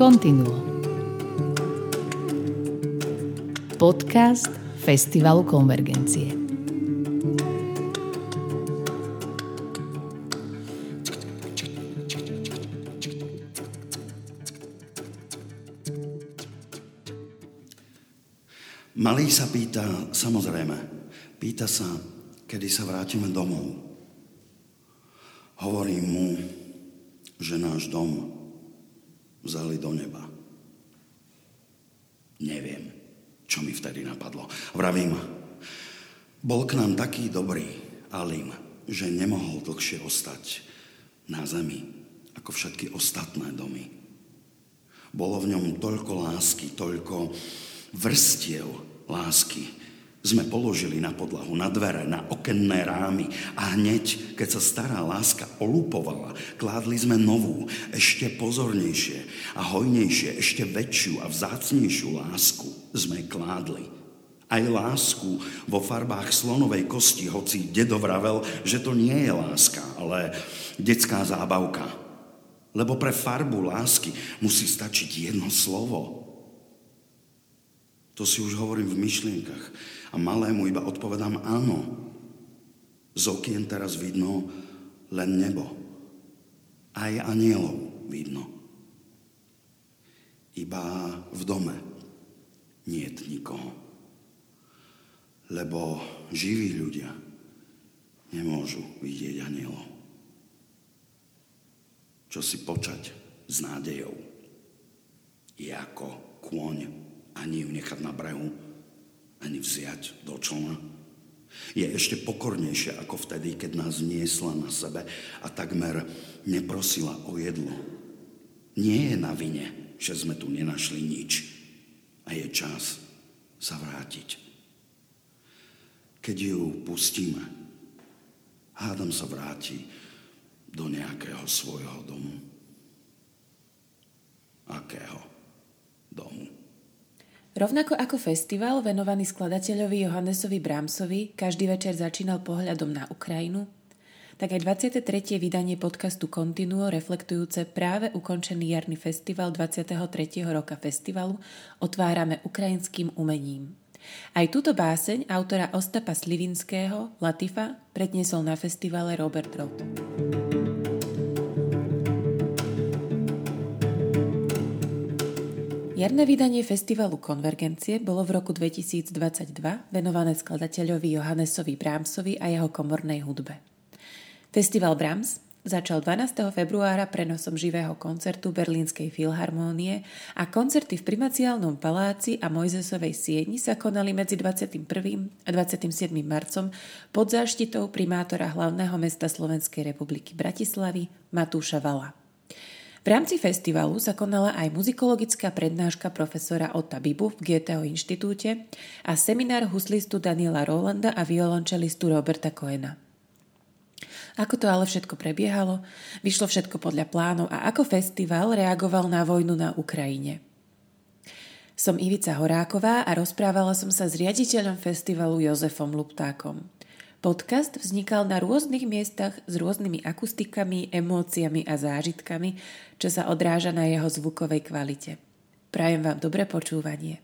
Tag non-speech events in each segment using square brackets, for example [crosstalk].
Continuo. Podcast Festivalu Konvergencie. Malý sa pýta, samozrejme, pýta sa, kedy sa vrátime domov. Hovorím mu, že náš dom vzali do neba. Neviem, čo mi vtedy napadlo. Vravím, bol k nám taký dobrý Alim, že nemohol dlhšie ostať na zemi, ako všetky ostatné domy. Bolo v ňom toľko lásky, toľko vrstiev lásky, sme položili na podlahu, na dvere, na okenné rámy a hneď, keď sa stará láska olupovala, kládli sme novú, ešte pozornejšie a hojnejšie, ešte väčšiu a vzácnejšiu lásku sme kládli. Aj lásku vo farbách slonovej kosti, hoci dedo vravel, že to nie je láska, ale detská zábavka. Lebo pre farbu lásky musí stačiť jedno slovo. To si už hovorím v myšlienkach a malému iba odpovedám áno. Z okien teraz vidno len nebo. Aj anielov vidno. Iba v dome nie je nikoho. Lebo živí ľudia nemôžu vidieť anielov. Čo si počať s nádejou je ako kôň ani ju nechať na brehu, ani vziať do člna. Je ešte pokornejšia ako vtedy, keď nás niesla na sebe a takmer neprosila o jedlo. Nie je na vine, že sme tu nenašli nič a je čas sa vrátiť. Keď ju pustíme, hádam sa vráti do nejakého svojho domu. Akého domu? Rovnako ako festival venovaný skladateľovi Johannesovi Brámsovi každý večer začínal pohľadom na Ukrajinu, tak aj 23. vydanie podcastu Continuo reflektujúce práve ukončený jarný festival 23. roka festivalu otvárame ukrajinským umením. Aj túto báseň autora Ostapa Slivinského, Latifa, predniesol na festivale Robert Roth. Jarné vydanie festivalu Konvergencie bolo v roku 2022 venované skladateľovi Johannesovi Brahmsovi a jeho komornej hudbe. Festival Brahms začal 12. februára prenosom živého koncertu Berlínskej filharmónie a koncerty v Primaciálnom paláci a Mojzesovej sieni sa konali medzi 21. a 27. marcom pod záštitou primátora hlavného mesta Slovenskej republiky Bratislavy Matúša Vala. V rámci festivalu sa konala aj muzikologická prednáška profesora Ota Bibu v GTO inštitúte a seminár huslistu Daniela Rolanda a violončelistu Roberta Coena. Ako to ale všetko prebiehalo? Vyšlo všetko podľa plánov a ako festival reagoval na vojnu na Ukrajine. Som Ivica Horáková a rozprávala som sa s riaditeľom festivalu Jozefom Luptákom. Podcast vznikal na rôznych miestach s rôznymi akustikami, emóciami a zážitkami, čo sa odráža na jeho zvukovej kvalite. Prajem vám dobré počúvanie.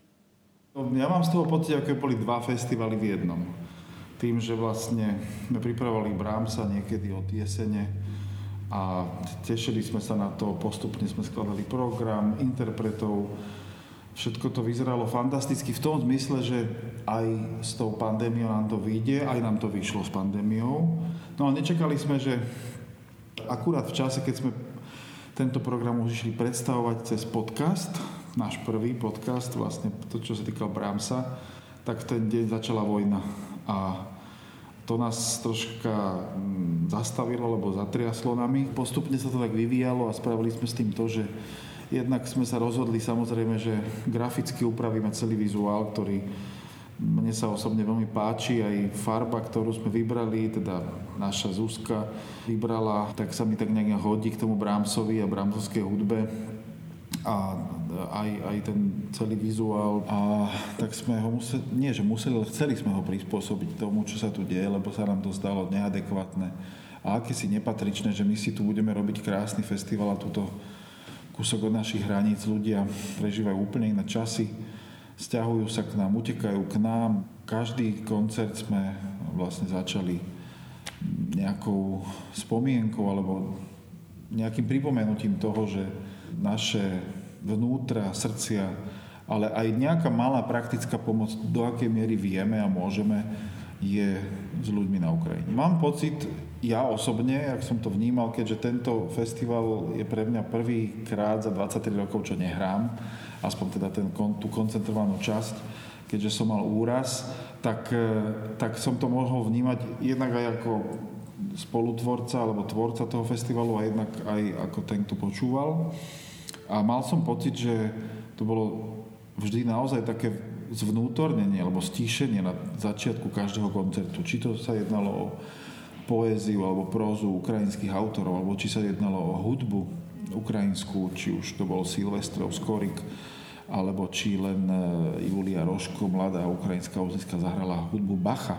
Ja mám z toho pocit, ako boli dva festivaly v jednom. Tým, že vlastne sme pripravovali Brámsa niekedy od jesene a tešili sme sa na to, postupne sme skladali program, interpretov, Všetko to vyzeralo fantasticky v tom zmysle, že aj s tou pandémiou nám to vyjde, aj nám to vyšlo s pandémiou. No a nečakali sme, že akurát v čase, keď sme tento program už išli predstavovať cez podcast, náš prvý podcast, vlastne to, čo sa týkal Bramsa, tak ten deň začala vojna. A to nás troška mm, zastavilo, alebo zatriaslo nami. Postupne sa to tak vyvíjalo a spravili sme s tým to, že Jednak sme sa rozhodli samozrejme, že graficky upravíme celý vizuál, ktorý mne sa osobne veľmi páči, aj farba, ktorú sme vybrali, teda naša Zuzka vybrala, tak sa mi tak nejak hodí k tomu Brámsovi a Brámsovskej hudbe a aj, aj ten celý vizuál. A tak sme ho museli, nie že museli, ale chceli sme ho prispôsobiť tomu, čo sa tu deje, lebo sa nám to zdalo neadekvátne a aké nepatričné, že my si tu budeme robiť krásny festival a túto kúsok od našich hraníc ľudia prežívajú úplne iné časy, stiahujú sa k nám, utekajú k nám. Každý koncert sme vlastne začali nejakou spomienkou alebo nejakým pripomenutím toho, že naše vnútra, srdcia, ale aj nejaká malá praktická pomoc, do akej miery vieme a môžeme, je s ľuďmi na Ukrajine. Mám pocit, ja osobne, ak som to vnímal, keďže tento festival je pre mňa prvý krát za 23 rokov, čo nehrám, aspoň teda ten, tú koncentrovanú časť, keďže som mal úraz, tak, e, tak som to mohol vnímať jednak aj ako spolutvorca alebo tvorca toho festivalu a jednak aj ako ten, kto počúval. A mal som pocit, že to bolo vždy naozaj také zvnútornenie alebo stíšenie na začiatku každého koncertu. Či to sa jednalo o poéziu alebo prózu ukrajinských autorov, alebo či sa jednalo o hudbu ukrajinskú, či už to bol Silvestrov, Skorik, alebo či len e, Julia Roško, mladá ukrajinská uzniska, zahrala hudbu Bacha.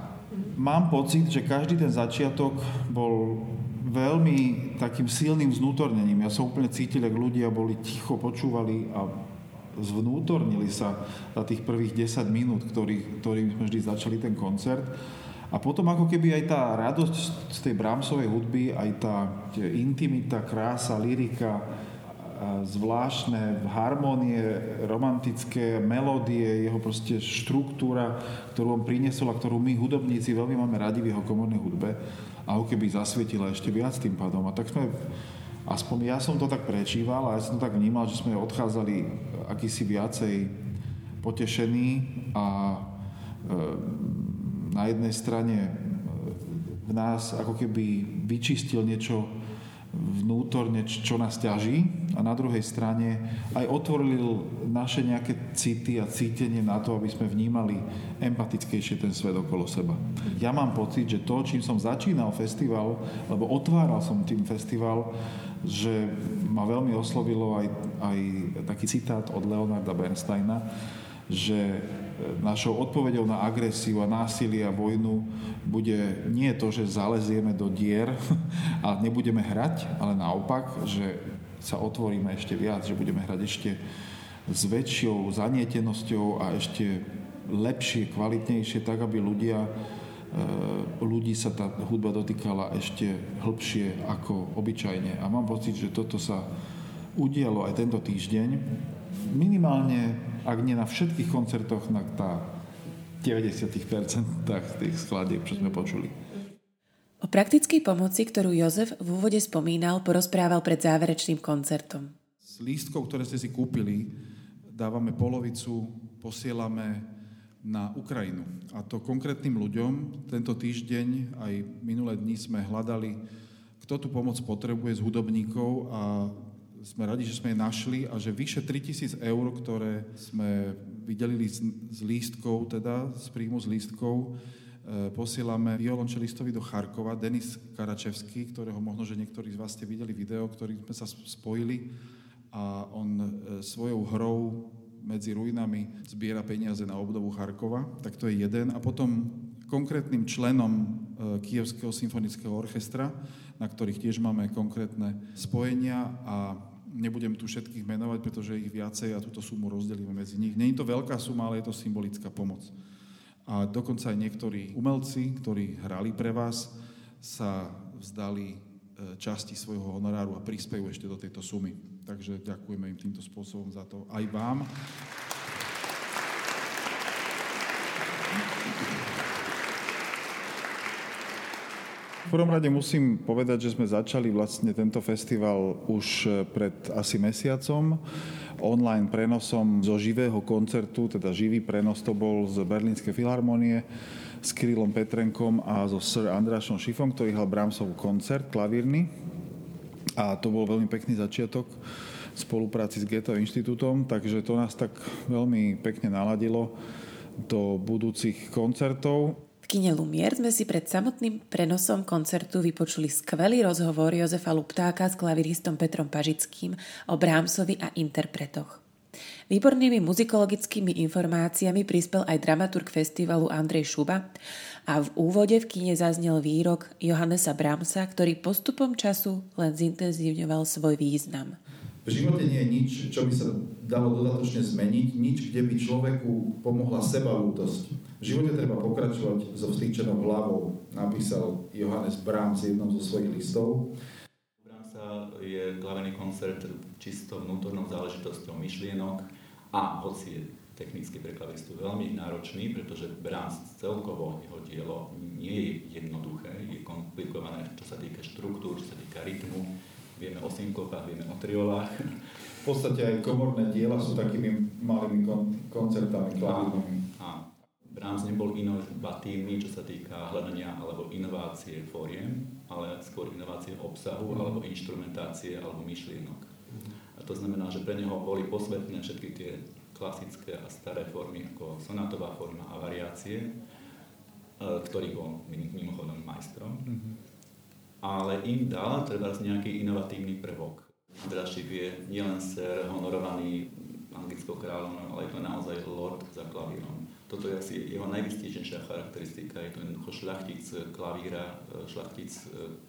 Mám pocit, že každý ten začiatok bol veľmi takým silným znútornením. Ja som úplne cítil, ak ľudia boli ticho, počúvali a zvnútornili sa za tých prvých 10 minút, ktorý, ktorým sme vždy začali ten koncert. A potom ako keby aj tá radosť z tej Brahmsovej hudby, aj tá intimita, krása, lyrika, zvláštne harmonie, romantické melódie, jeho proste štruktúra, ktorú on priniesol a ktorú my hudobníci veľmi máme radi v jeho komornej hudbe a ho keby zasvietila ešte viac tým pádom. A tak sme, aspoň ja som to tak prečíval a ja som to tak vnímal, že sme odchádzali akýsi viacej potešení a e, na jednej strane v nás ako keby vyčistil niečo vnútorne, čo nás ťaží a na druhej strane aj otvoril naše nejaké city a cítenie na to, aby sme vnímali empatickejšie ten svet okolo seba. Ja mám pocit, že to, čím som začínal festival, lebo otváral som tým festival, že ma veľmi oslovilo aj, aj taký citát od Leonarda Bernsteina, že našou odpovedou na agresiu a násilie a vojnu bude nie to, že zalezieme do dier [laughs] a nebudeme hrať, ale naopak, že sa otvoríme ešte viac, že budeme hrať ešte s väčšou zanietenosťou a ešte lepšie, kvalitnejšie, tak aby ľudia, e, ľudí sa tá hudba dotýkala ešte hlbšie ako obyčajne. A mám pocit, že toto sa udialo aj tento týždeň. Minimálne ak nie na všetkých koncertoch, na tá 90% tých skladieb, čo sme počuli. O praktickej pomoci, ktorú Jozef v úvode spomínal, porozprával pred záverečným koncertom. Z lístkov, ktoré ste si kúpili, dávame polovicu, posielame na Ukrajinu. A to konkrétnym ľuďom. Tento týždeň aj minulé dni sme hľadali, kto tú pomoc potrebuje z hudobníkov a sme radi, že sme je našli a že vyše 3000 eur, ktoré sme vydelili z, z lístkov, teda z príjmu z lístkov, e, posielame violončelistovi do Charkova, Denis Karačevský, ktorého možno, že niektorí z vás ste videli video, ktorý sme sa spojili a on e, svojou hrou medzi ruinami zbiera peniaze na obdobu Charkova, tak to je jeden. A potom konkrétnym členom e, Kievského symfonického orchestra, na ktorých tiež máme konkrétne spojenia a nebudem tu všetkých menovať, pretože ich viacej a túto sumu rozdelíme medzi nich. Není to veľká suma, ale je to symbolická pomoc. A dokonca aj niektorí umelci, ktorí hrali pre vás, sa vzdali e, časti svojho honoráru a prispejú ešte do tejto sumy. Takže ďakujeme im týmto spôsobom za to aj vám. V prvom rade musím povedať, že sme začali vlastne tento festival už e, pred asi mesiacom online prenosom zo živého koncertu, teda živý prenos to bol z Berlínskej filharmonie s Kirillom Petrenkom a so Sir Andrášom Šifom, ktorý hral Brahmsov koncert klavírny. A to bol veľmi pekný začiatok v spolupráci s Goethe inštitútom, takže to nás tak veľmi pekne naladilo do budúcich koncertov kine Lumier sme si pred samotným prenosom koncertu vypočuli skvelý rozhovor Jozefa Luptáka s klaviristom Petrom Pažickým o Brahmsovi a interpretoch. Výbornými muzikologickými informáciami prispel aj dramaturg festivalu Andrej Šuba a v úvode v kine zaznel výrok Johannesa Brahmsa, ktorý postupom času len zintenzívňoval svoj význam. V živote nie je nič, čo by sa dalo dodatočne zmeniť, nič, kde by človeku pomohla sebalútosť. V živote treba pokračovať so vstýčenou hlavou, napísal Johannes Brahms v jednom zo svojich listov je klavený koncert čisto vnútornou záležitosťou myšlienok a hoci je technicky pre klavistu veľmi náročný, pretože Brahms celkovo jeho dielo nie je jednoduché, je komplikované, čo sa týka štruktúr, čo sa týka rytmu. Vieme o synkopách, vieme o triolách. V podstate aj komorné diela sú takými malými kon- koncertami klavírnymi. Brahms nebol inovatívny, čo sa týka hľadania alebo inovácie fóriem, ale skôr inovácie obsahu, mm. alebo inštrumentácie, alebo myšlienok. A to znamená, že pre neho boli posvetné všetky tie klasické a staré formy, ako sonatová forma a variácie, e, ktorý bol mimochodom majstrom. Mm-hmm. Ale im dal treba nejaký inovatívny prvok. András je nielen ser honorovaný anglickou kráľom, ale je to naozaj lord za klavírom toto je asi jeho najvystíženšia charakteristika. Je to jednoducho šľachtic klavíra, e, šľachtic e,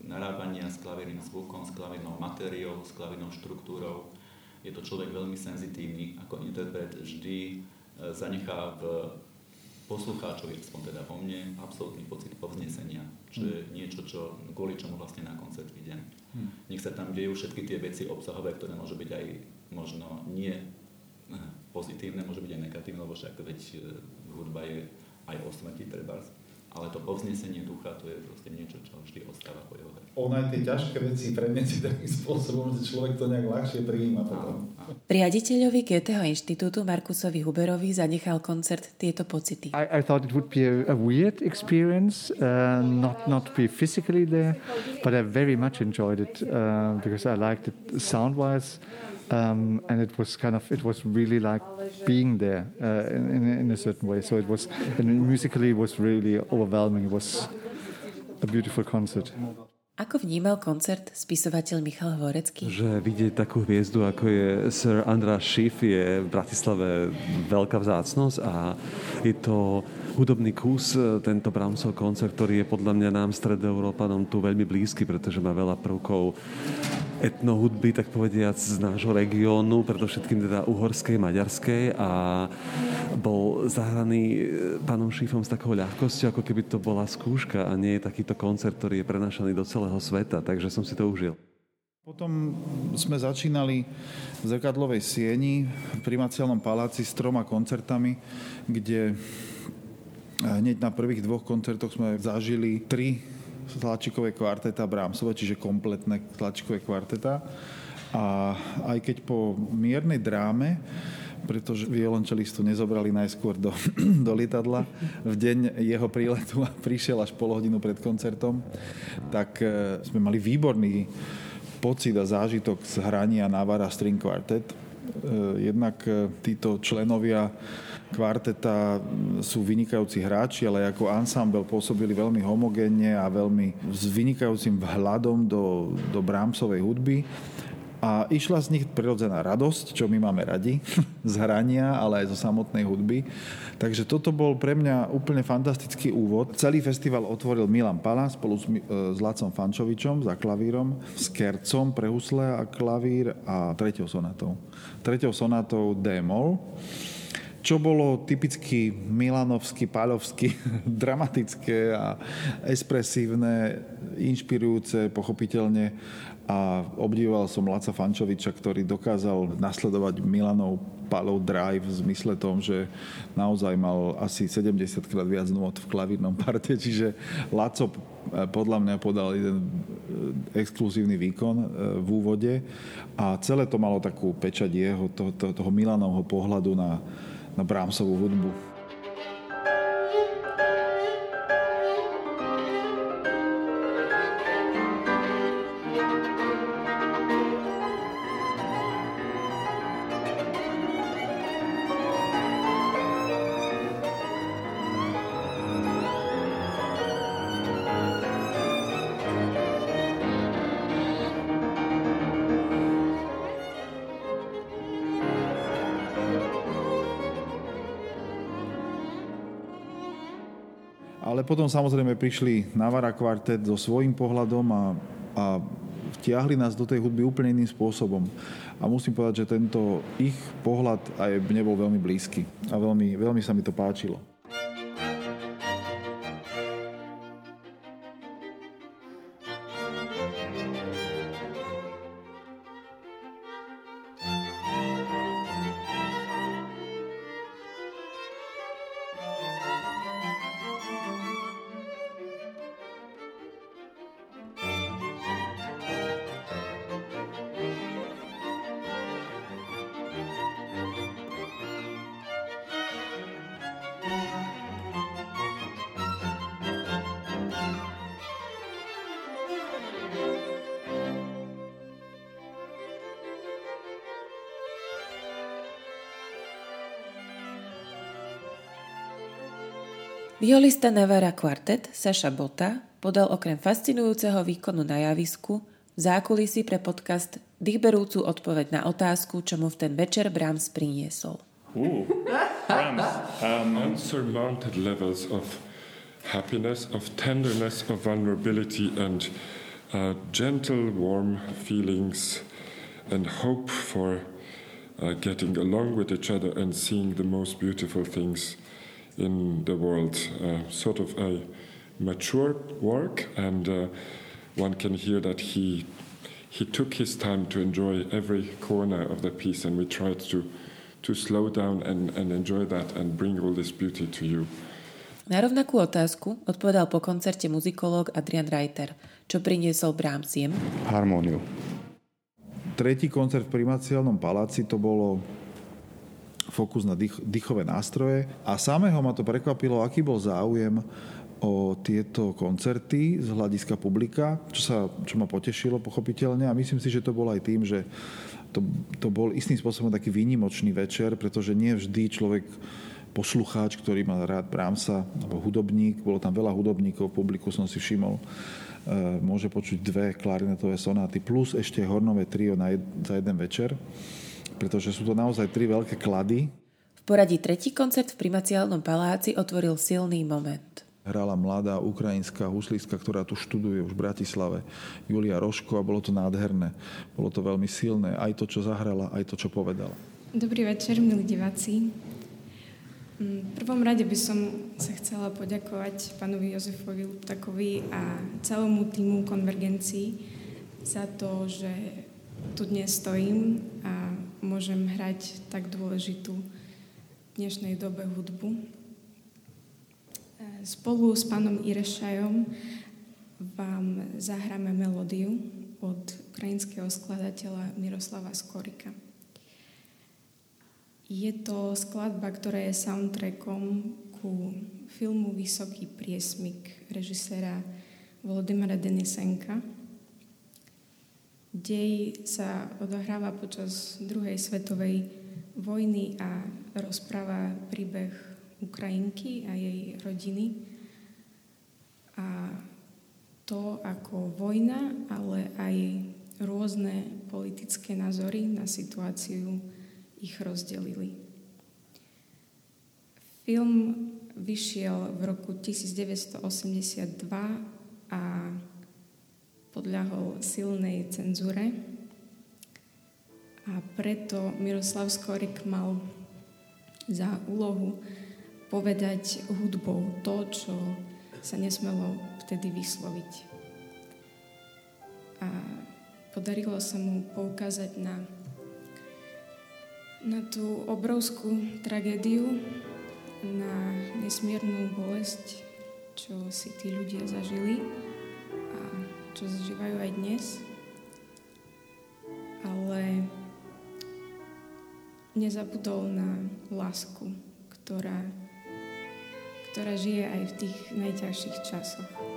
narábania s klavírnym zvukom, s klavírnou matériou, s klavírnou štruktúrou. Je to človek veľmi senzitívny. Ako interpret vždy e, zanechá v poslucháčovi, aspoň teda vo mne, absolútny pocit povznesenia, čo je hm. niečo, čo, kvôli čomu vlastne na koncert idem. Hmm. Nech sa tam dejú všetky tie veci obsahové, ktoré môžu byť aj možno nie pozitívne, môže byť aj negatívne, lebo však veď hudba je aj o smrti trebárs, ale to povznesenie ducha, to je proste niečo, čo vždy ostáva po jeho hre. On aj tie ťažké veci predniesí takým spôsobom, že človek to nejak ľahšie prijíma potom. Riaditeľovi Goetheho inštitútu Markusovi Huberovi zanechal koncert tieto pocity. I, I thought it would be a, a weird experience, uh, not, not be physically there, but I very much enjoyed it uh, because I liked it sound-wise. Um, and it was kind of it was really like being there uh, in, in, a certain way. So it was and musically it was really overwhelming. It was a beautiful concert. Ako vnímal koncert spisovateľ Michal Hvorecký? Že vidieť takú hviezdu, ako je Sir András Schiff, je v Bratislave veľká vzácnosť a je to hudobný kus, tento Brahmsov koncert, ktorý je podľa mňa nám, stredoeurópanom, tu veľmi blízky, pretože má veľa prvkov etnohudby, tak povediac, z nášho regiónu, predovšetkým teda uhorskej, maďarskej a bol zahraný e, pánom Šífom s takou ľahkosťou, ako keby to bola skúška a nie je takýto koncert, ktorý je prenašaný do celého sveta, takže som si to užil. Potom sme začínali v zrkadlovej sieni v primaciálnom paláci s troma koncertami, kde hneď na prvých dvoch koncertoch sme zažili tri tlačikové kvarteta Brahmsova, čiže kompletné tlačikové kvarteta. A aj keď po miernej dráme pretože violončelistu nezobrali najskôr do, [clears throat] do lietadla v deň jeho príletu a prišiel až pol hodinu pred koncertom, tak e, sme mali výborný pocit a zážitok z hrania Navara String Quartet. E, jednak e, títo členovia kvarteta sú vynikajúci hráči, ale ako ensemble pôsobili veľmi homogénne a veľmi s vynikajúcim vhľadom do, do Brahmsovej hudby. A išla z nich prirodzená radosť, čo my máme radi, [laughs] z hrania, ale aj zo samotnej hudby. Takže toto bol pre mňa úplne fantastický úvod. Celý festival otvoril Milan Pala spolu s, e, s Lacom Fančovičom za klavírom, s Kercom pre husle a klavír a treťou sonatou. Treťou sonatou D-moll čo bolo typicky milanovsky, paľovsky, [laughs] dramatické a espresívne, inšpirujúce, pochopiteľne. A obdivoval som Laca Fančoviča, ktorý dokázal nasledovať Milanov Palov Drive v zmysle tom, že naozaj mal asi 70 krát viac nôd v klavírnom parte, [laughs] čiže Laco eh, podľa mňa podal jeden eh, exkluzívny výkon eh, v úvode a celé to malo takú pečať jeho, to, to, toho Milanovho pohľadu na, na Brahmsovú hudbu. Potom samozrejme prišli Navara kvartet so svojím pohľadom a, a vtiahli nás do tej hudby úplne iným spôsobom. A musím povedať, že tento ich pohľad aj mne bol veľmi blízky a veľmi, veľmi sa mi to páčilo. Violista Navara Quartet Saša Bota podal okrem fascinujúceho výkonu na javisku v zákulisí pre podcast dýchberúcu odpoveď na otázku, čo mu v ten večer Brahms priniesol. Ooh, Brahms. Um, unsurmounted levels of happiness, of tenderness, of vulnerability and uh, gentle, warm feelings and hope for uh, getting along with each other and seeing the most beautiful things in the world. Uh, sort of a mature work, and uh, one can hear that he he took his time to enjoy every corner of the piece, and we tried to to slow down and, and enjoy that and bring all this beauty to you. Na rovnakú otázku odpovedal po koncerte muzikológ Adrian Reiter, čo priniesol Brahmsiem. Harmóniu. Tretí koncert v primaciálnom paláci to bolo fokus na dých, dýchové nástroje. A samého ma to prekvapilo, aký bol záujem o tieto koncerty z hľadiska publika, čo, sa, čo ma potešilo pochopiteľne. A myslím si, že to bolo aj tým, že to, to bol istým spôsobom taký výnimočný večer, pretože nie vždy človek poslucháč, ktorý má rád Brahmsa, alebo hudobník, bolo tam veľa hudobníkov, publiku som si všimol, e, môže počuť dve klarinetové sonáty plus ešte hornové trio na jed, za jeden večer pretože sú to naozaj tri veľké klady. V poradí tretí koncert v primaciálnom paláci otvoril silný moment. Hrala mladá ukrajinská huslistka, ktorá tu študuje už v Bratislave, Julia Roško a bolo to nádherné. Bolo to veľmi silné, aj to, čo zahrala, aj to, čo povedala. Dobrý večer, milí diváci. Mm, v prvom rade by som sa chcela poďakovať pánovi Jozefovi Luptakovi a celému týmu Konvergencii za to, že tu dnes stojím a môžem hrať tak dôležitú v dnešnej dobe hudbu. E, spolu s pánom Irešajom vám zahráme melódiu od ukrajinského skladateľa Miroslava Skorika. Je to skladba, ktorá je soundtrackom ku filmu Vysoký priesmik režiséra Volodymyra Denisenka, Dej sa odohráva počas druhej svetovej vojny a rozpráva príbeh Ukrajinky a jej rodiny. A to, ako vojna, ale aj rôzne politické názory na situáciu ich rozdelili. Film vyšiel v roku 1982 a podľahol silnej cenzúre a preto Miroslav Skorik mal za úlohu povedať hudbou to, čo sa nesmelo vtedy vysloviť. A podarilo sa mu poukázať na, na tú obrovskú tragédiu, na nesmiernu bolesť, čo si tí ľudia zažili čo zažívajú aj dnes. Ale nezabudol na lásku, ktorá, ktorá žije aj v tých najťažších časoch.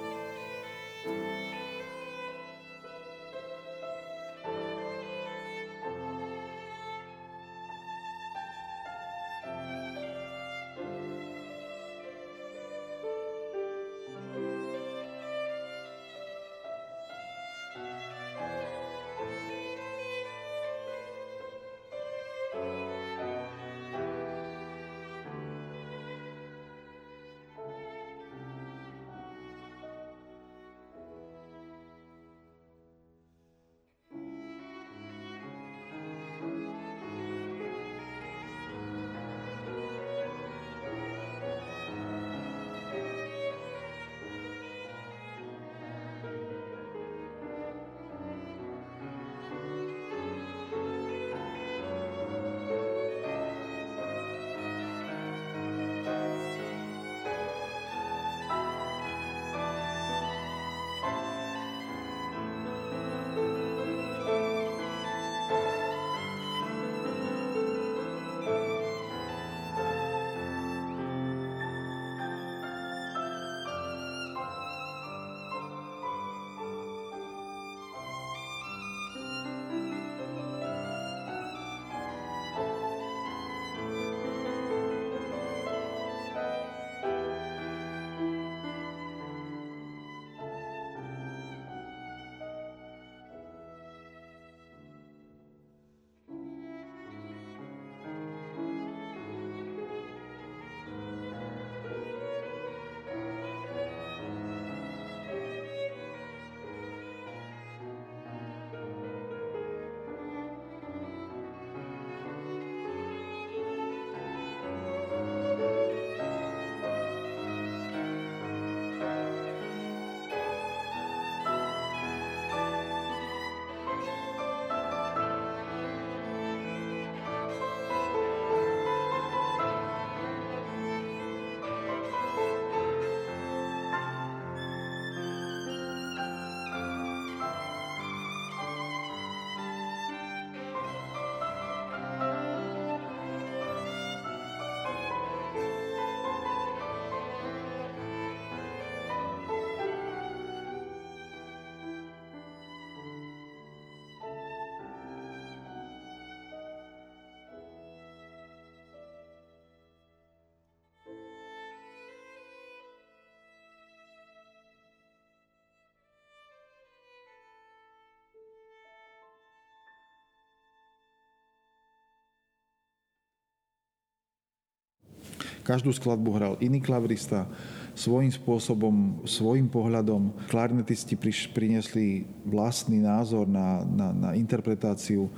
Každú skladbu hral iný klavirista, svojím spôsobom, svojím pohľadom. Klarinetisti priniesli vlastný názor na, na, na interpretáciu.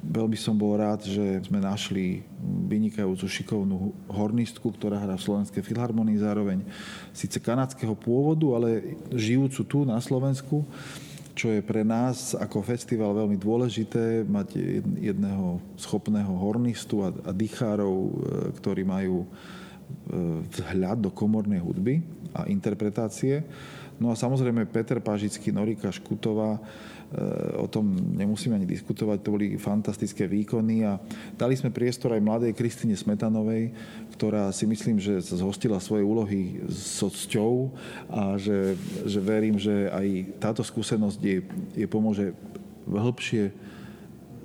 Veľmi som bol rád, že sme našli vynikajúcu šikovnú hornistku, ktorá hrá v Slovenskej filharmonii zároveň síce kanadského pôvodu, ale žijúcu tu na Slovensku čo je pre nás ako festival veľmi dôležité, mať jedného schopného hornistu a, a dýchárov, e, ktorí majú vzhľad do komornej hudby a interpretácie. No a samozrejme Peter Pažický, Norika Škutová, e, o tom nemusíme ani diskutovať, to boli fantastické výkony a dali sme priestor aj mladej Kristine Smetanovej, ktorá si myslím, že zhostila svoje úlohy so cťou a že, že verím, že aj táto skúsenosť je, je pomôže hĺbšie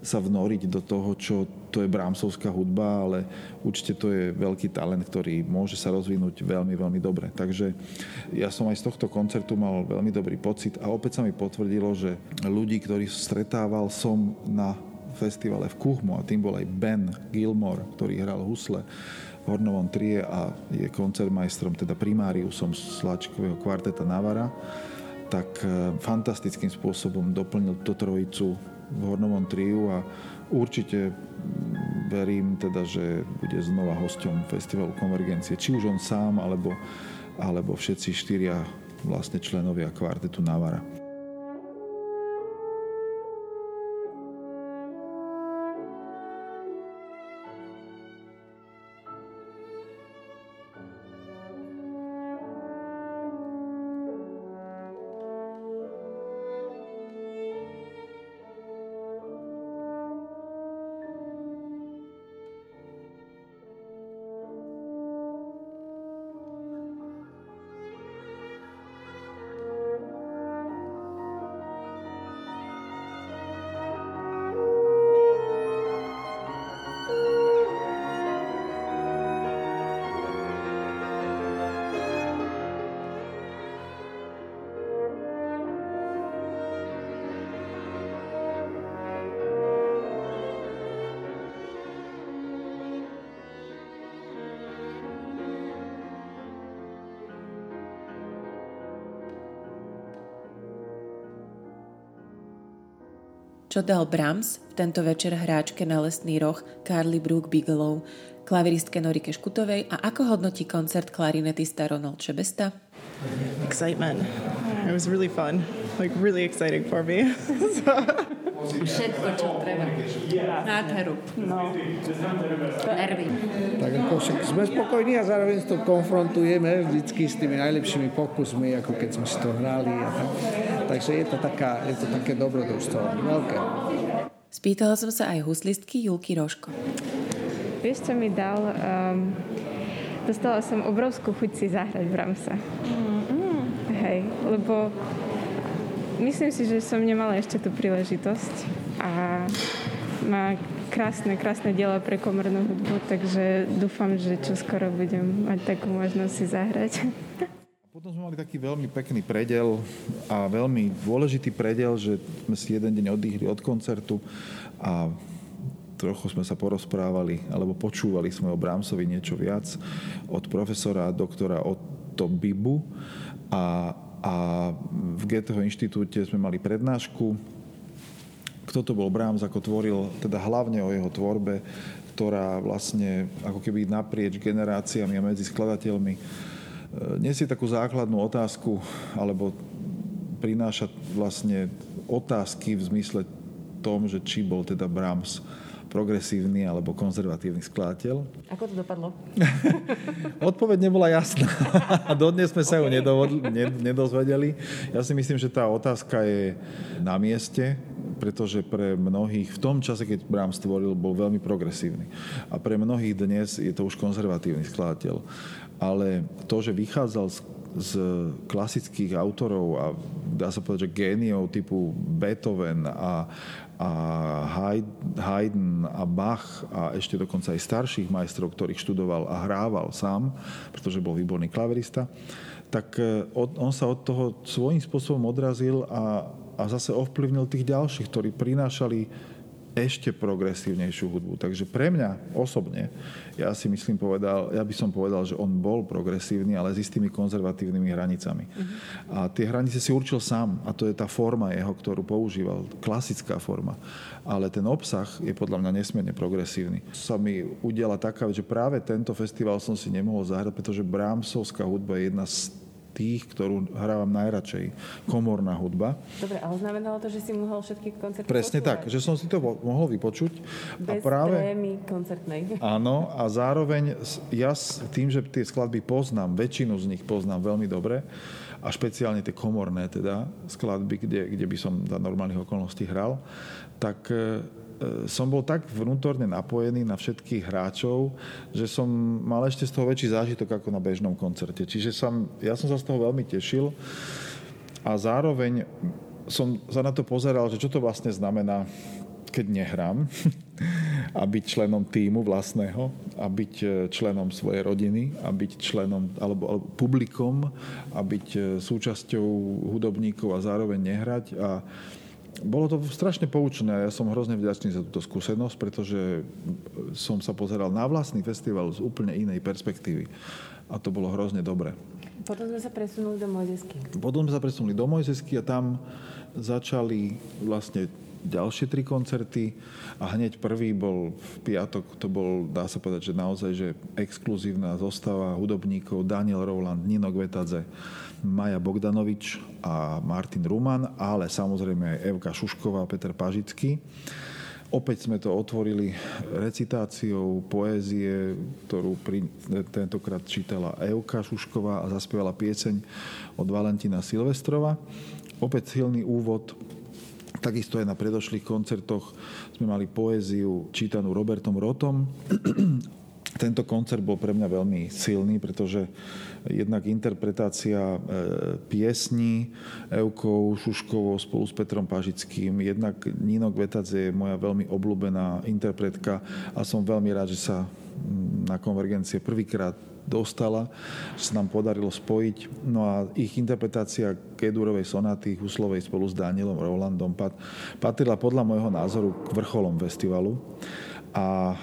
sa vnoriť do toho, čo to je Brahmsovská hudba, ale určite to je veľký talent, ktorý môže sa rozvinúť veľmi, veľmi dobre. Takže ja som aj z tohto koncertu mal veľmi dobrý pocit a opäť sa mi potvrdilo, že ľudí, ktorých stretával som na festivale v Kuchmu a tým bol aj Ben Gilmore, ktorý hral husle v Hornovom trie a je koncertmajstrom, teda primáriusom Sláčikového kvarteta Navara, tak eh, fantastickým spôsobom doplnil do trojicu v Hornovom triu a určite verím teda, že bude znova hosťom festivalu Konvergencie. Či už on sám, alebo, alebo všetci štyria vlastne členovia kvartetu Navara. Čo dal Brahms v tento večer hráčke na lesný roh Carly Brooke Bigelow, klaviristke Norike Škutovej a ako hodnotí koncert klarinetista Ronald Šebesta? Excitement. It was really fun. Like really exciting for me. [laughs] Všetko, čo treba. Nádheru. No. Nervy. Tak ako však sme spokojní a zároveň to konfrontujeme vždycky s tými najlepšími pokusmi, ako keď sme si to hrali. A tak. Takže je to, taká, je to také dobrodružstvo. Veľké. Spýtala som sa aj huslistky Julky Roško. Vieš, čo mi dal? Um, dostala som obrovskú chuť si zahrať Bramsa. Mm-hmm. Hej, lebo myslím si, že som nemala ešte tú príležitosť a má krásne, krásne diela pre komornú hudbu, takže dúfam, že čo skoro budem mať takú možnosť si zahrať. Potom sme mali taký veľmi pekný predel a veľmi dôležitý predel, že sme si jeden deň oddychli od koncertu a trochu sme sa porozprávali alebo počúvali sme o Brahmsovi niečo viac od profesora a doktora Otto Bibu a a v Goetheho inštitúte sme mali prednášku. Kto to bol Brahms, ako tvoril, teda hlavne o jeho tvorbe, ktorá vlastne ako keby naprieč generáciami a medzi skladateľmi e, nesie takú základnú otázku, alebo prináša vlastne otázky v zmysle tom, že či bol teda Brahms progresívny alebo konzervatívny skladateľ. Ako to dopadlo? [laughs] Odpoveď nebola jasná [laughs] dodnes sme sa ju nedozvedeli. Ja si myslím, že tá otázka je na mieste, pretože pre mnohých v tom čase, keď Brahms stvoril, bol veľmi progresívny. A pre mnohých dnes je to už konzervatívny skladateľ. Ale to, že vychádzal z z klasických autorov a dá sa povedať, že géniov typu Beethoven a, a Haydn a Bach a ešte dokonca aj starších majstrov, ktorých študoval a hrával sám, pretože bol výborný klaverista, tak e, on sa od toho svojím spôsobom odrazil a, a zase ovplyvnil tých ďalších, ktorí prinášali ešte progresívnejšiu hudbu. Takže pre mňa osobne, ja si myslím povedal, ja by som povedal, že on bol progresívny, ale s istými konzervatívnymi hranicami. Uh-huh. A tie hranice si určil sám a to je tá forma jeho, ktorú používal, klasická forma. Ale ten obsah je podľa mňa nesmierne progresívny. Sa mi udiala taká, že práve tento festival som si nemohol zahrať, pretože Brahmsovská hudba je jedna z tých, ktorú hrávam najradšej. Komorná hudba. Dobre, ale znamenalo to, že si mohol všetky koncerty Presne počúvať. tak, že som si to mohol vypočuť. Bez a práve, koncertnej. [laughs] Áno, a zároveň ja s tým, že tie skladby poznám, väčšinu z nich poznám veľmi dobre, a špeciálne tie komorné teda skladby, kde, kde by som za normálnych okolností hral, tak E, som bol tak vnútorne napojený na všetkých hráčov, že som mal ešte z toho väčší zážitok ako na bežnom koncerte. Čiže som, ja som sa z toho veľmi tešil a zároveň som sa na to pozeral, že čo to vlastne znamená, keď nehrám [laughs] a byť členom týmu vlastného a byť e, členom svojej rodiny a byť členom alebo, alebo publikom a byť e, súčasťou hudobníkov a zároveň nehrať a bolo to strašne poučné. Ja som hrozne vďačný za túto skúsenosť, pretože som sa pozeral na vlastný festival z úplne inej perspektívy. A to bolo hrozne dobre. Potom sme sa presunuli do Mojzesky. Potom sme sa presunuli do Mojzesky a tam začali vlastne ďalšie tri koncerty a hneď prvý bol v piatok, to bol, dá sa povedať, že naozaj, že exkluzívna zostava hudobníkov Daniel Rowland, Nino Gvetadze, Maja Bogdanovič a Martin Ruman, ale samozrejme aj Evka Šušková a Peter Pažický. Opäť sme to otvorili recitáciou poézie, ktorú pri, tentokrát čítala Evka Šušková a zaspievala pieseň od Valentina Silvestrova. Opäť silný úvod, Takisto aj na predošlých koncertoch sme mali poéziu čítanú Robertom Rotom. [clears throat] Tento koncert bol pre mňa veľmi silný, pretože jednak interpretácia e, piesní Eukou Šuškovou spolu s Petrom Pažickým, jednak Nino Gvetadze je moja veľmi obľúbená interpretka a som veľmi rád, že sa na konvergencie prvýkrát dostala, že sa nám podarilo spojiť. No a ich interpretácia Kedurovej sonaty Huslovej spolu s Danielom Rolandom patrila podľa môjho názoru k vrcholom festivalu. A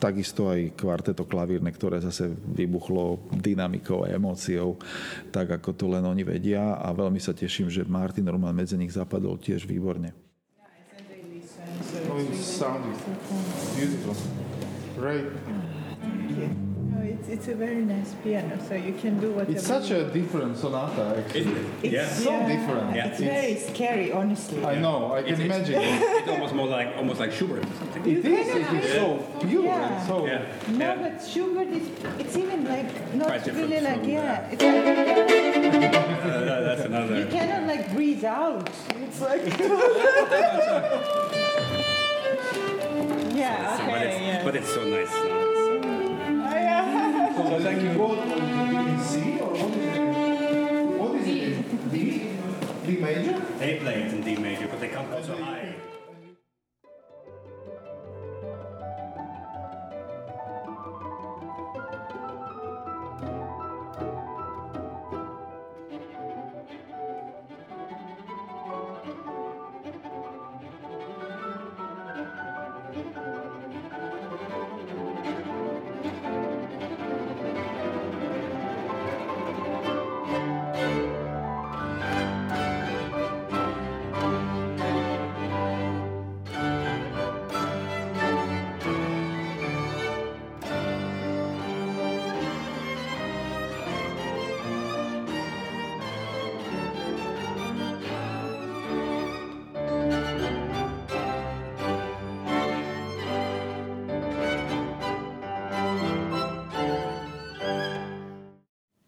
takisto aj kvarteto klavírne, ktoré zase vybuchlo dynamikou a emóciou, tak ako to len oni vedia a veľmi sa teším, že Martin Roman medzi nich zapadol tiež výborne. Great. It's, it's a very nice piano, so you can do whatever. It's such a different sonata, actually. It's yeah. so yeah. different. Yeah. It's, it's, very scary, honestly. I know. I can it's, imagine. [laughs] It's, almost more like almost like Schubert or something. It is. It is so pure. Yeah. So yeah. No, yeah. but Schubert is. It's even like not Quite really like yeah. It's like, uh, [laughs] [laughs] that's another. You cannot like breathe out. It's like. yeah. Okay. But it's, yeah. but it's so nice. Now, so. So thank you both C or what is it? What is it? D? D major? They play it in D major, but they can't go so high.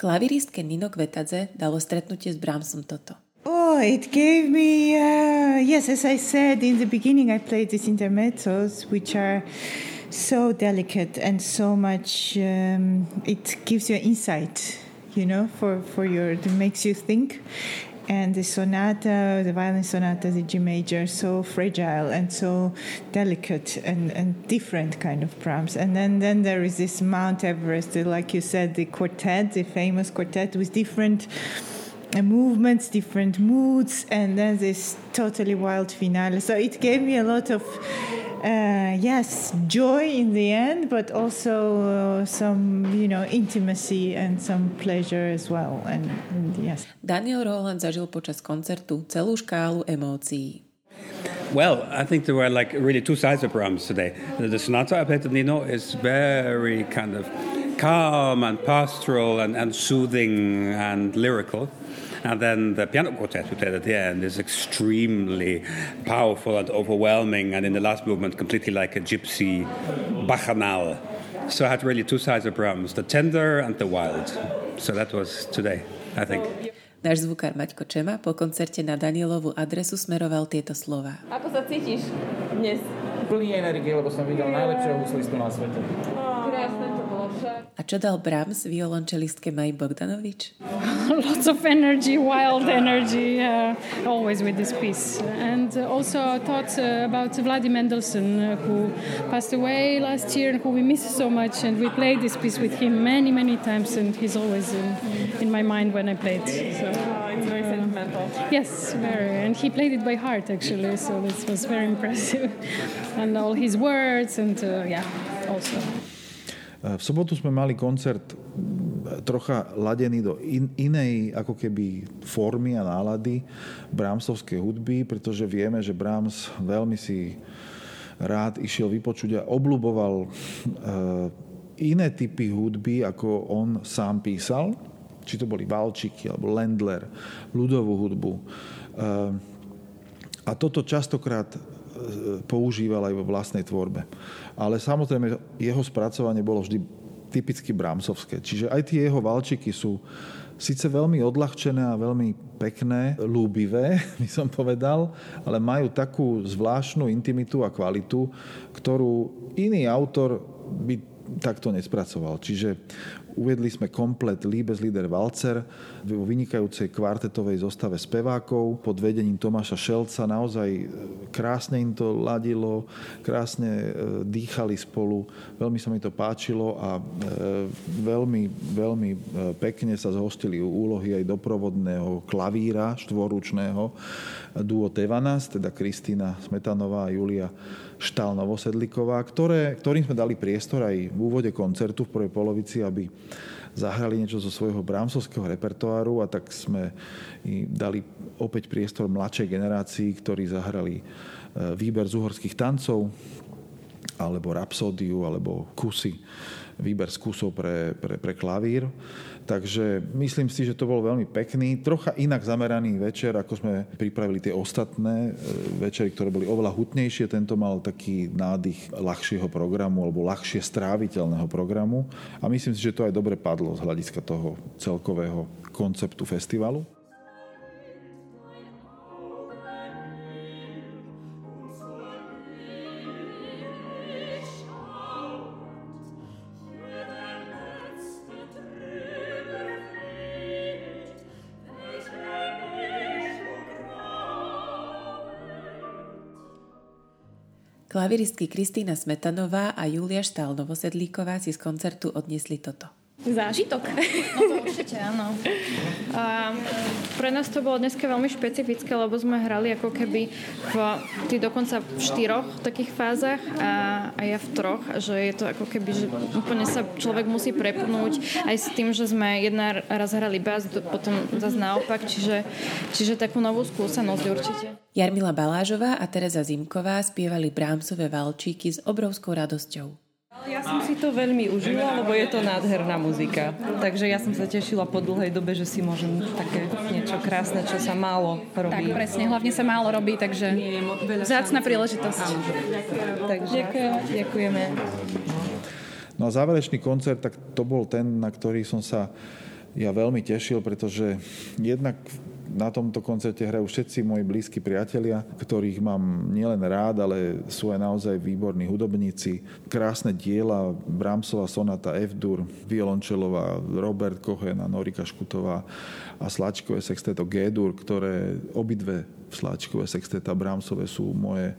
Klaviristke Nino Kvetadze dalo stretnutie s Brahmsom toto. Oh, it gave me, uh, yes, as I said in the beginning, I played these intermezzos, which are so delicate and so much, um, it gives you insight, you know, for, for your, it makes you think. And the sonata, the violin sonata, the G major, so fragile and so delicate and, and different kind of Brahms. And then, then there is this Mount Everest, like you said, the quartet, the famous quartet with different uh, movements, different moods, and then this totally wild finale. So it gave me a lot of uh, yes, joy in the end, but also uh, some, you know, intimacy and some pleasure as well. And, and yes. Daniel Roland zažil počas koncertu celú škálu emócií. Well, I think there were like really two sides of Brahms today. The sonata I played at Nino is very kind of calm and pastoral and, and soothing and lyrical. And then the piano quartet we played at the end is extremely powerful and overwhelming, and in the last movement, completely like a gypsy bacchanal. So I had really two sides of Brahms the tender and the wild. So that was today, I think. Náš zvukár Maťko Čema po koncerte na Danielovú adresu smeroval tieto slova. Ako sa cítiš dnes? Plný energie, lebo som videl najlepšieho huslistu na svete. Krásne to. A čo dal Brahms violončelistke Maji Bogdanovič? [laughs] Lots of energy, wild energy, uh, always with this piece. And uh, also thoughts uh, about Vladimir Mendelssohn, uh, who passed away last year and who we miss so much. And we played this piece with him many, many times, and he's always in, in my mind when I play it. So, Oh, it's very sentimental. Yes, very. And he played it by heart, actually, so this was very impressive. [laughs] and all his words, and uh, yeah, also. V sobotu sme mali koncert trocha ladený do in, inej ako keby formy a nálady Brahmsovskej hudby, pretože vieme, že Brahms veľmi si rád išiel vypočuť a obľúboval e, iné typy hudby, ako on sám písal, či to boli Valčiky alebo Lendler, ľudovú hudbu. E, a toto častokrát používal aj vo vlastnej tvorbe. Ale samozrejme, jeho spracovanie bolo vždy typicky brámsovské. Čiže aj tie jeho valčiky sú síce veľmi odľahčené a veľmi pekné, lúbivé, [laughs] by som povedal, ale majú takú zvláštnu intimitu a kvalitu, ktorú iný autor by takto nespracoval. Čiže Uviedli sme komplet Liebeslieder Walzer v vynikajúcej kvartetovej zostave spevákov pod vedením Tomáša Šelca. Naozaj e, krásne im to ladilo, krásne e, dýchali spolu. Veľmi sa mi to páčilo a e, veľmi, veľmi pekne sa zhostili úlohy aj doprovodného klavíra štvorúčného duo Tevanas, teda Kristýna Smetanová a Julia Štál Novosedliková, ktoré, ktorým sme dali priestor aj v úvode koncertu v prvej polovici, aby zahrali niečo zo svojho brámsovského repertoáru a tak sme dali opäť priestor mladšej generácii, ktorí zahrali e, výber z uhorských tancov alebo rapsódiu, alebo kusy, výber z kusov pre, pre, pre klavír. Takže myslím si, že to bol veľmi pekný, trocha inak zameraný večer, ako sme pripravili tie ostatné e, večery, ktoré boli oveľa hutnejšie. Tento mal taký nádych ľahšieho programu alebo ľahšie stráviteľného programu. A myslím si, že to aj dobre padlo z hľadiska toho celkového konceptu festivalu. Klaviristky Kristýna Smetanová a Julia Štál Novosedlíková si z koncertu odniesli toto. Zážitok. No to určite, áno. A pre nás to bolo dneska veľmi špecifické, lebo sme hrali ako keby v, ty dokonca v štyroch takých fázach a, a ja v troch, že je to ako keby, že úplne sa človek musí prepnúť aj s tým, že sme jedna raz hrali bas, potom zase naopak, čiže, čiže takú novú skúsenosť určite. Jarmila Balážová a Tereza Zimková spievali Brámsové valčíky s obrovskou radosťou. Ja som si to veľmi užila, lebo je to nádherná muzika. Takže ja som sa tešila po dlhej dobe, že si môžem také niečo krásne, čo sa málo robí. Tak, presne. Hlavne sa málo robí, takže vzácna príležitosť. Takže ďakujeme. ďakujeme. No a záverečný koncert, tak to bol ten, na ktorý som sa ja veľmi tešil, pretože jednak na tomto koncerte hrajú všetci moji blízki priatelia, ktorých mám nielen rád, ale sú aj naozaj výborní hudobníci. Krásne diela, Brahmsova sonata F-dur, violončelová Robert Cohen a Norika Škutová a Slačkové sexteto G-dur, ktoré obidve Slačkové sexteta Brahmsové sú moje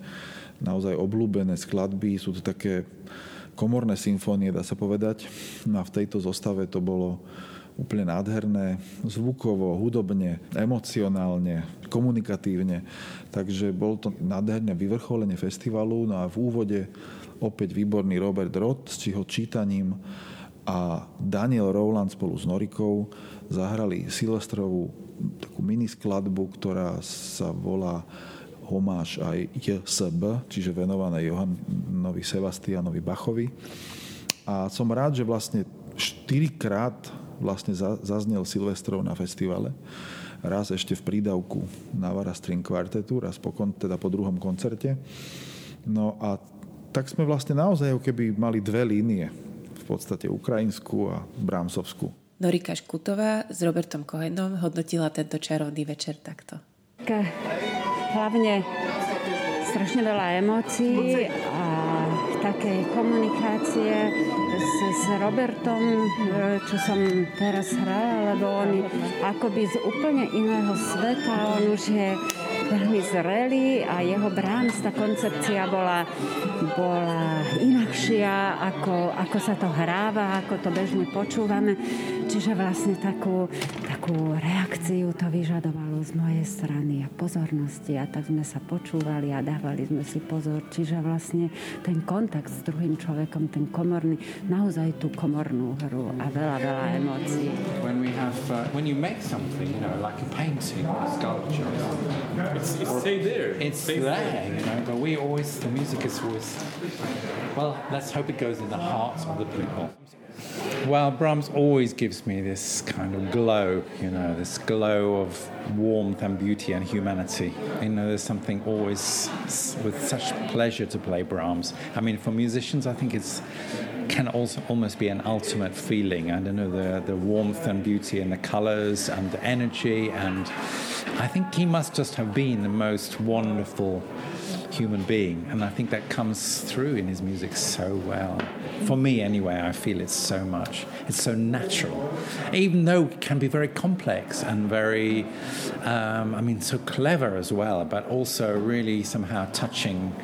naozaj obľúbené skladby. Sú to také komorné symfónie, dá sa povedať. No a v tejto zostave to bolo úplne nádherné, zvukovo, hudobne, emocionálne, komunikatívne. Takže bol to nádherné vyvrcholenie festivalu. No a v úvode opäť výborný Robert Roth s čiho čítaním a Daniel Rowland spolu s Norikou zahrali Silvestrovú takú mini skladbu, ktorá sa volá homáš aj JSB, čiže venované Johanovi Sebastianovi Bachovi. A som rád, že vlastne štyrikrát vlastne zaznel Silvestrov na festivale. Raz ešte v prídavku Navara String Quartetu, raz po, teda po druhom koncerte. No a tak sme vlastne naozaj keby mali dve línie. V podstate ukrajinskú a brámsovskú. Norika Škutová s Robertom Kohenom hodnotila tento čarovný večer takto. Hlavne strašne veľa emócií a takej komunikácie s, s Robertom, e, čo som teraz hrala, lebo on akoby z úplne iného sveta, on už je veľmi zrelý a jeho Brahms, tá koncepcia bola, bola inakšia, ako, ako sa to hráva, ako to bežne počúvame. Čiže vlastne takú, takú reakciu to vyžadovalo z mojej strany a pozornosti a tak sme sa počúvali a dávali sme si pozor. Čiže vlastne ten kontakt s druhým človekom, ten komorný, naozaj tú komornú hru a veľa, veľa emócií. When we have, uh, when you make something, you know, like a painting a sculpture, it's, it's stay there. It's stay there, there, you know, but we always, the music is always, well, let's hope it goes in the hearts of the people. Well, Brahms always gives me this kind of glow, you know, this glow of warmth and beauty and humanity. You know, there's something always with such pleasure to play Brahms. I mean, for musicians, I think it's can also almost be an ultimate feeling. I don't know the the warmth and beauty and the colors and the energy, and I think he must just have been the most wonderful human being, and I think that comes through in his music so well. For me, anyway, I feel it so much. It's so natural, even though it can be very complex and very, um, I mean, so clever as well, but also really somehow touching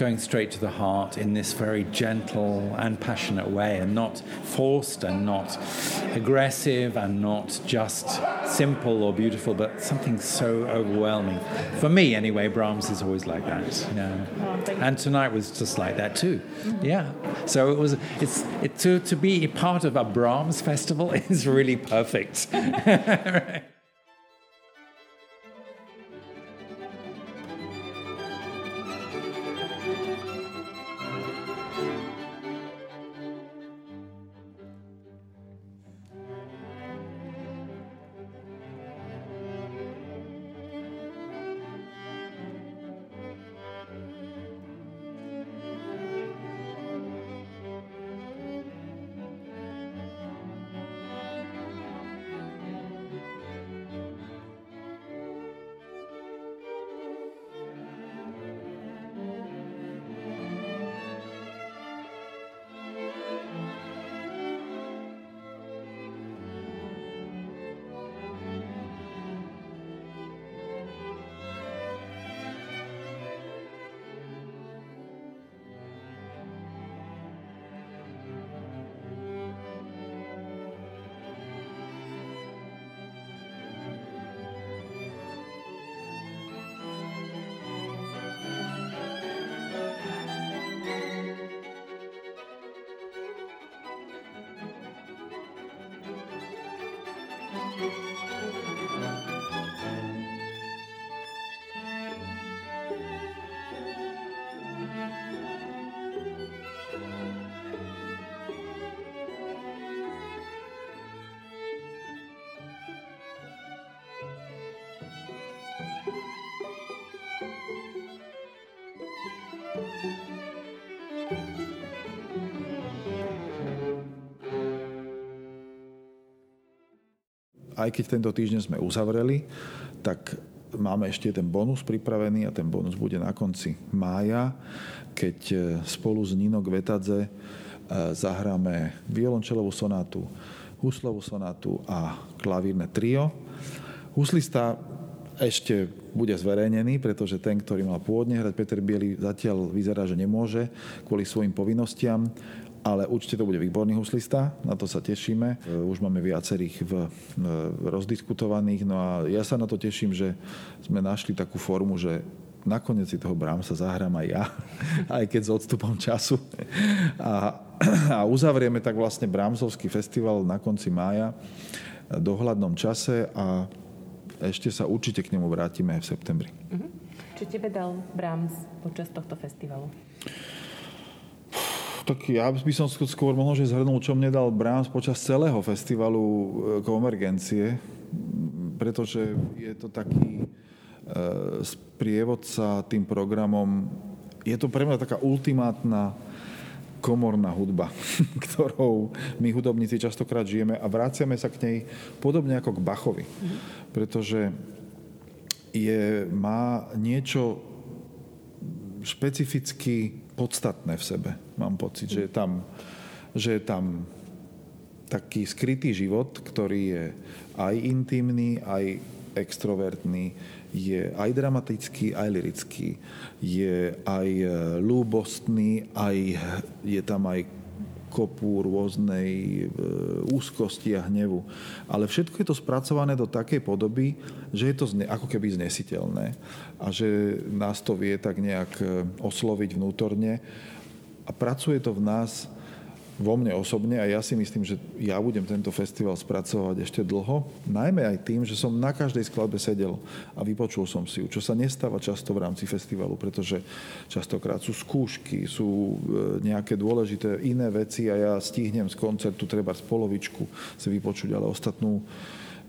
going straight to the heart in this very gentle and passionate way, and not forced and not aggressive and not just simple or beautiful, but something so overwhelming. For me, anyway, Brahms is always like that. Yeah. Oh, and tonight was just like that too. Mm-hmm. Yeah. So it was. It's it, to to be part of a Brahms festival [laughs] is really perfect. [laughs] aj keď tento týždeň sme uzavreli, tak máme ešte ten bonus pripravený a ten bonus bude na konci mája, keď e, spolu s Nino Gvetadze e, zahráme violončelovú sonátu, huslovú sonátu a klavírne trio. Huslista ešte bude zverejnený, pretože ten, ktorý mal pôvodne hrať Peter Bieli, zatiaľ vyzerá, že nemôže kvôli svojim povinnostiam ale určite to bude výborný huslista, na to sa tešíme. E, už máme viacerých v, v rozdiskutovaných, no a ja sa na to teším, že sme našli takú formu, že nakoniec si toho Brahmsa zahrám aj ja, [laughs] aj keď s odstupom času. A, [clears throat] a uzavrieme tak vlastne Brahmsovský festival na konci mája dohľadnom čase a ešte sa určite k nemu vrátime v septembri. Uh-huh. Čo tebe dal Brahms počas tohto festivalu? Tak ja by som skôr mohol, že zhrnul, čo mne dal Brahms počas celého festivalu e, Konvergencie, pretože je to taký e, sprievodca tým programom. Je to pre mňa taká ultimátna komorná hudba, [laughs] ktorou my hudobníci častokrát žijeme a vráciame sa k nej podobne ako k Bachovi. Pretože je, má niečo špecificky podstatné v sebe. Mám pocit, že je tam, že je tam taký skrytý život, ktorý je aj intimný, aj extrovertný, je aj dramatický, aj lirický, je aj e, ľúbostný, aj, je tam aj kopu rôznej e, úzkosti a hnevu. Ale všetko je to spracované do takej podoby, že je to ako keby znesiteľné a že nás to vie tak nejak e, osloviť vnútorne a pracuje to v nás vo mne osobne a ja si myslím, že ja budem tento festival spracovať ešte dlho, najmä aj tým, že som na každej skladbe sedel a vypočul som si ju, čo sa nestáva často v rámci festivalu, pretože častokrát sú skúšky, sú e, nejaké dôležité iné veci a ja stihnem z koncertu treba z polovičku si vypočuť, ale ostatnú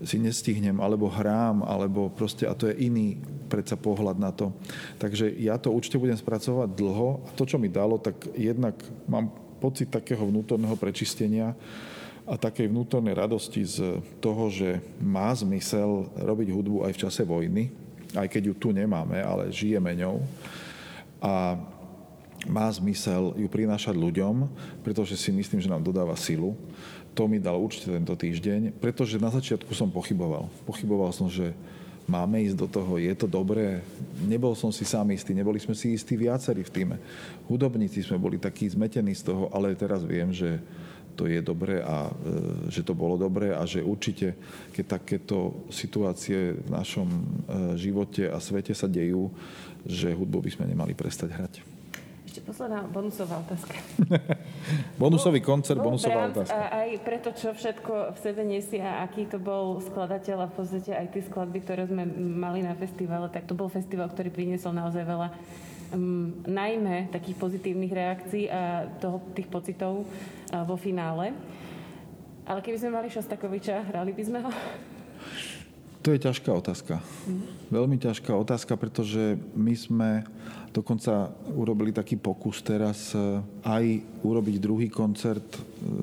si nestihnem, alebo hrám, alebo proste, a to je iný predsa pohľad na to. Takže ja to určite budem spracovať dlho a to, čo mi dalo, tak jednak mám pocit takého vnútorného prečistenia a takej vnútornej radosti z toho, že má zmysel robiť hudbu aj v čase vojny, aj keď ju tu nemáme, ale žijeme ňou. A má zmysel ju prinášať ľuďom, pretože si myslím, že nám dodáva silu to mi dal určite tento týždeň, pretože na začiatku som pochyboval. Pochyboval som, že máme ísť do toho, je to dobré. Nebol som si sám istý, neboli sme si istí viacerí v týme. Hudobníci sme boli takí zmetení z toho, ale teraz viem, že to je dobré a e, že to bolo dobré a že určite, keď takéto situácie v našom e, živote a svete sa dejú, že hudbu by sme nemali prestať hrať. Ešte posledná bonusová otázka. [laughs] Bonusový koncert, bol bonusová otázka. A aj preto, čo všetko v sebe nesie a aký to bol skladateľ a v podstate aj tie skladby, ktoré sme mali na festivale, tak to bol festival, ktorý priniesol naozaj veľa um, najmä takých pozitívnych reakcií a toho, tých pocitov uh, vo finále. Ale keby sme mali Šostakoviča, hrali by sme ho? [laughs] To je ťažká otázka. Veľmi ťažká otázka, pretože my sme dokonca urobili taký pokus teraz e, aj urobiť druhý koncert e,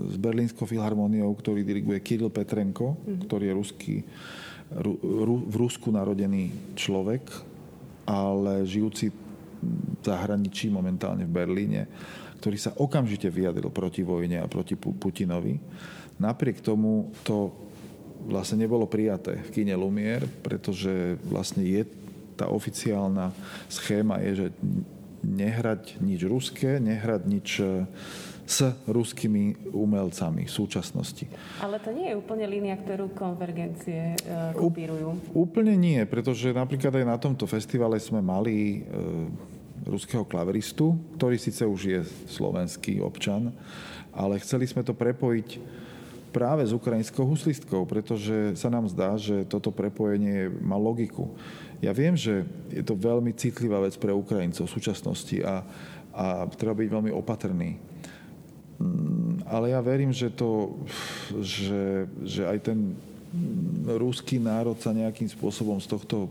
s Berlínskou filharmóniou, ktorý diriguje Kirill Petrenko, mm. ktorý je ruský, ru, ru, v Rusku narodený človek, ale žijúci v zahraničí, momentálne v Berlíne, ktorý sa okamžite vyjadril proti vojne a proti Putinovi. Napriek tomu to vlastne nebolo prijaté v kine Lumier, pretože vlastne je tá oficiálna schéma je, že nehrať nič ruské, nehrať nič e, s ruskými umelcami v súčasnosti. Ale to nie je úplne línia, ktorú konvergencie e, kopírujú. Úplne nie, pretože napríklad aj na tomto festivale sme mali e, ruského klaveristu, ktorý síce už je slovenský občan, ale chceli sme to prepojiť práve s ukrajinskou huslistkou, pretože sa nám zdá, že toto prepojenie má logiku. Ja viem, že je to veľmi citlivá vec pre Ukrajincov v súčasnosti a, a treba byť veľmi opatrný. Mm, ale ja verím, že, to, že, že aj ten ruský národ sa nejakým spôsobom z tohto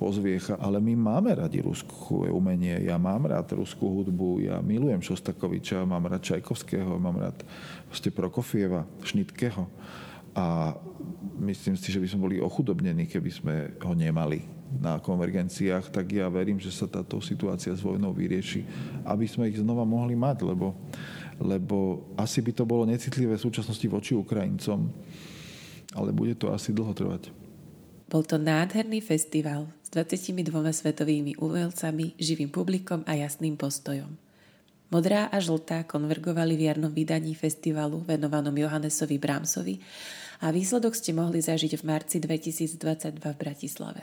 pozviecha, ale my máme radi ruskú umenie. Ja mám rád ruskú hudbu, ja milujem Šostakoviča, mám rád Čajkovského, mám rád proste Prokofieva, Šnitkeho. A myslím si, že by sme boli ochudobnení, keby sme ho nemali na konvergenciách, tak ja verím, že sa táto situácia s vojnou vyrieši, aby sme ich znova mohli mať, lebo, lebo asi by to bolo necitlivé v súčasnosti voči Ukrajincom ale bude to asi dlho trvať. Bol to nádherný festival s 22 svetovými umelcami, živým publikom a jasným postojom. Modrá a žltá konvergovali v jarnom vydaní festivalu venovanom Johannesovi Brahmsovi a výsledok ste mohli zažiť v marci 2022 v Bratislave.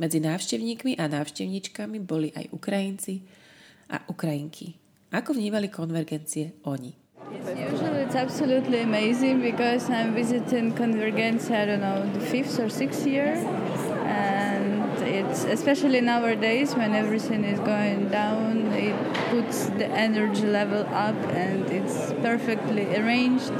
Medzi návštevníkmi a návštevníčkami boli aj Ukrajinci a Ukrajinky. Ako vnímali konvergencie oni? Usually it's absolutely amazing because I'm visiting Convergence, I don't know, the fifth or sixth year. It's especially nowadays when everything is going down, it puts the energy level up and it's perfectly arranged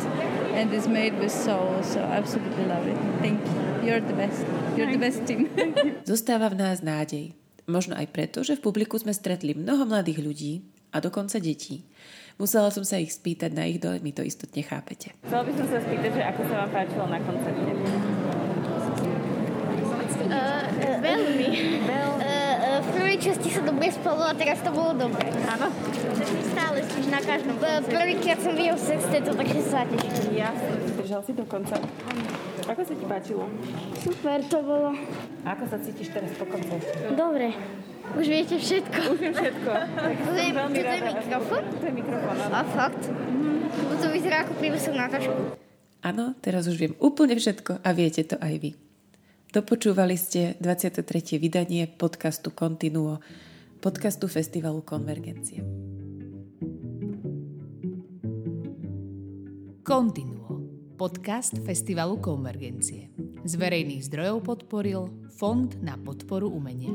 and is made with soul. So absolutely love it. Thank you. You're the best. You're the best team. [laughs] Zostáva v nás nádej. Možno aj preto, že v publiku sme stretli mnoho mladých ľudí a dokonca detí. Musela som sa ich spýtať na ich dojmy, to istotne chápete. Chcela by som sa spýtať, že ako sa vám páčilo na koncerte? Uh, veľmi. Veľ. Uh, uh, v prvej časti sa dobre spalo a teraz to bolo dobre. Áno. Takže stále spíš na každom. Uh, prvýkrát som videl sexteto, takže sa teším. Jasne, držal si do konca. Ako sa ti páčilo? Super to bolo. A ako sa cítiš teraz po koncerte? Dobre. Už viete všetko. Už viem všetko. Tak To je, veľmi to je mikrofón? To je mikrofón, áno. A fakt? Lebo to vyzerá ako prívesok na tašku. Áno, teraz už viem úplne všetko a viete to aj vy. Dopočúvali ste 23. vydanie podcastu Continuo, podcastu Festivalu Konvergencie. Continuo, podcast Festivalu Konvergencie. Z verejných zdrojov podporil Fond na podporu umenia.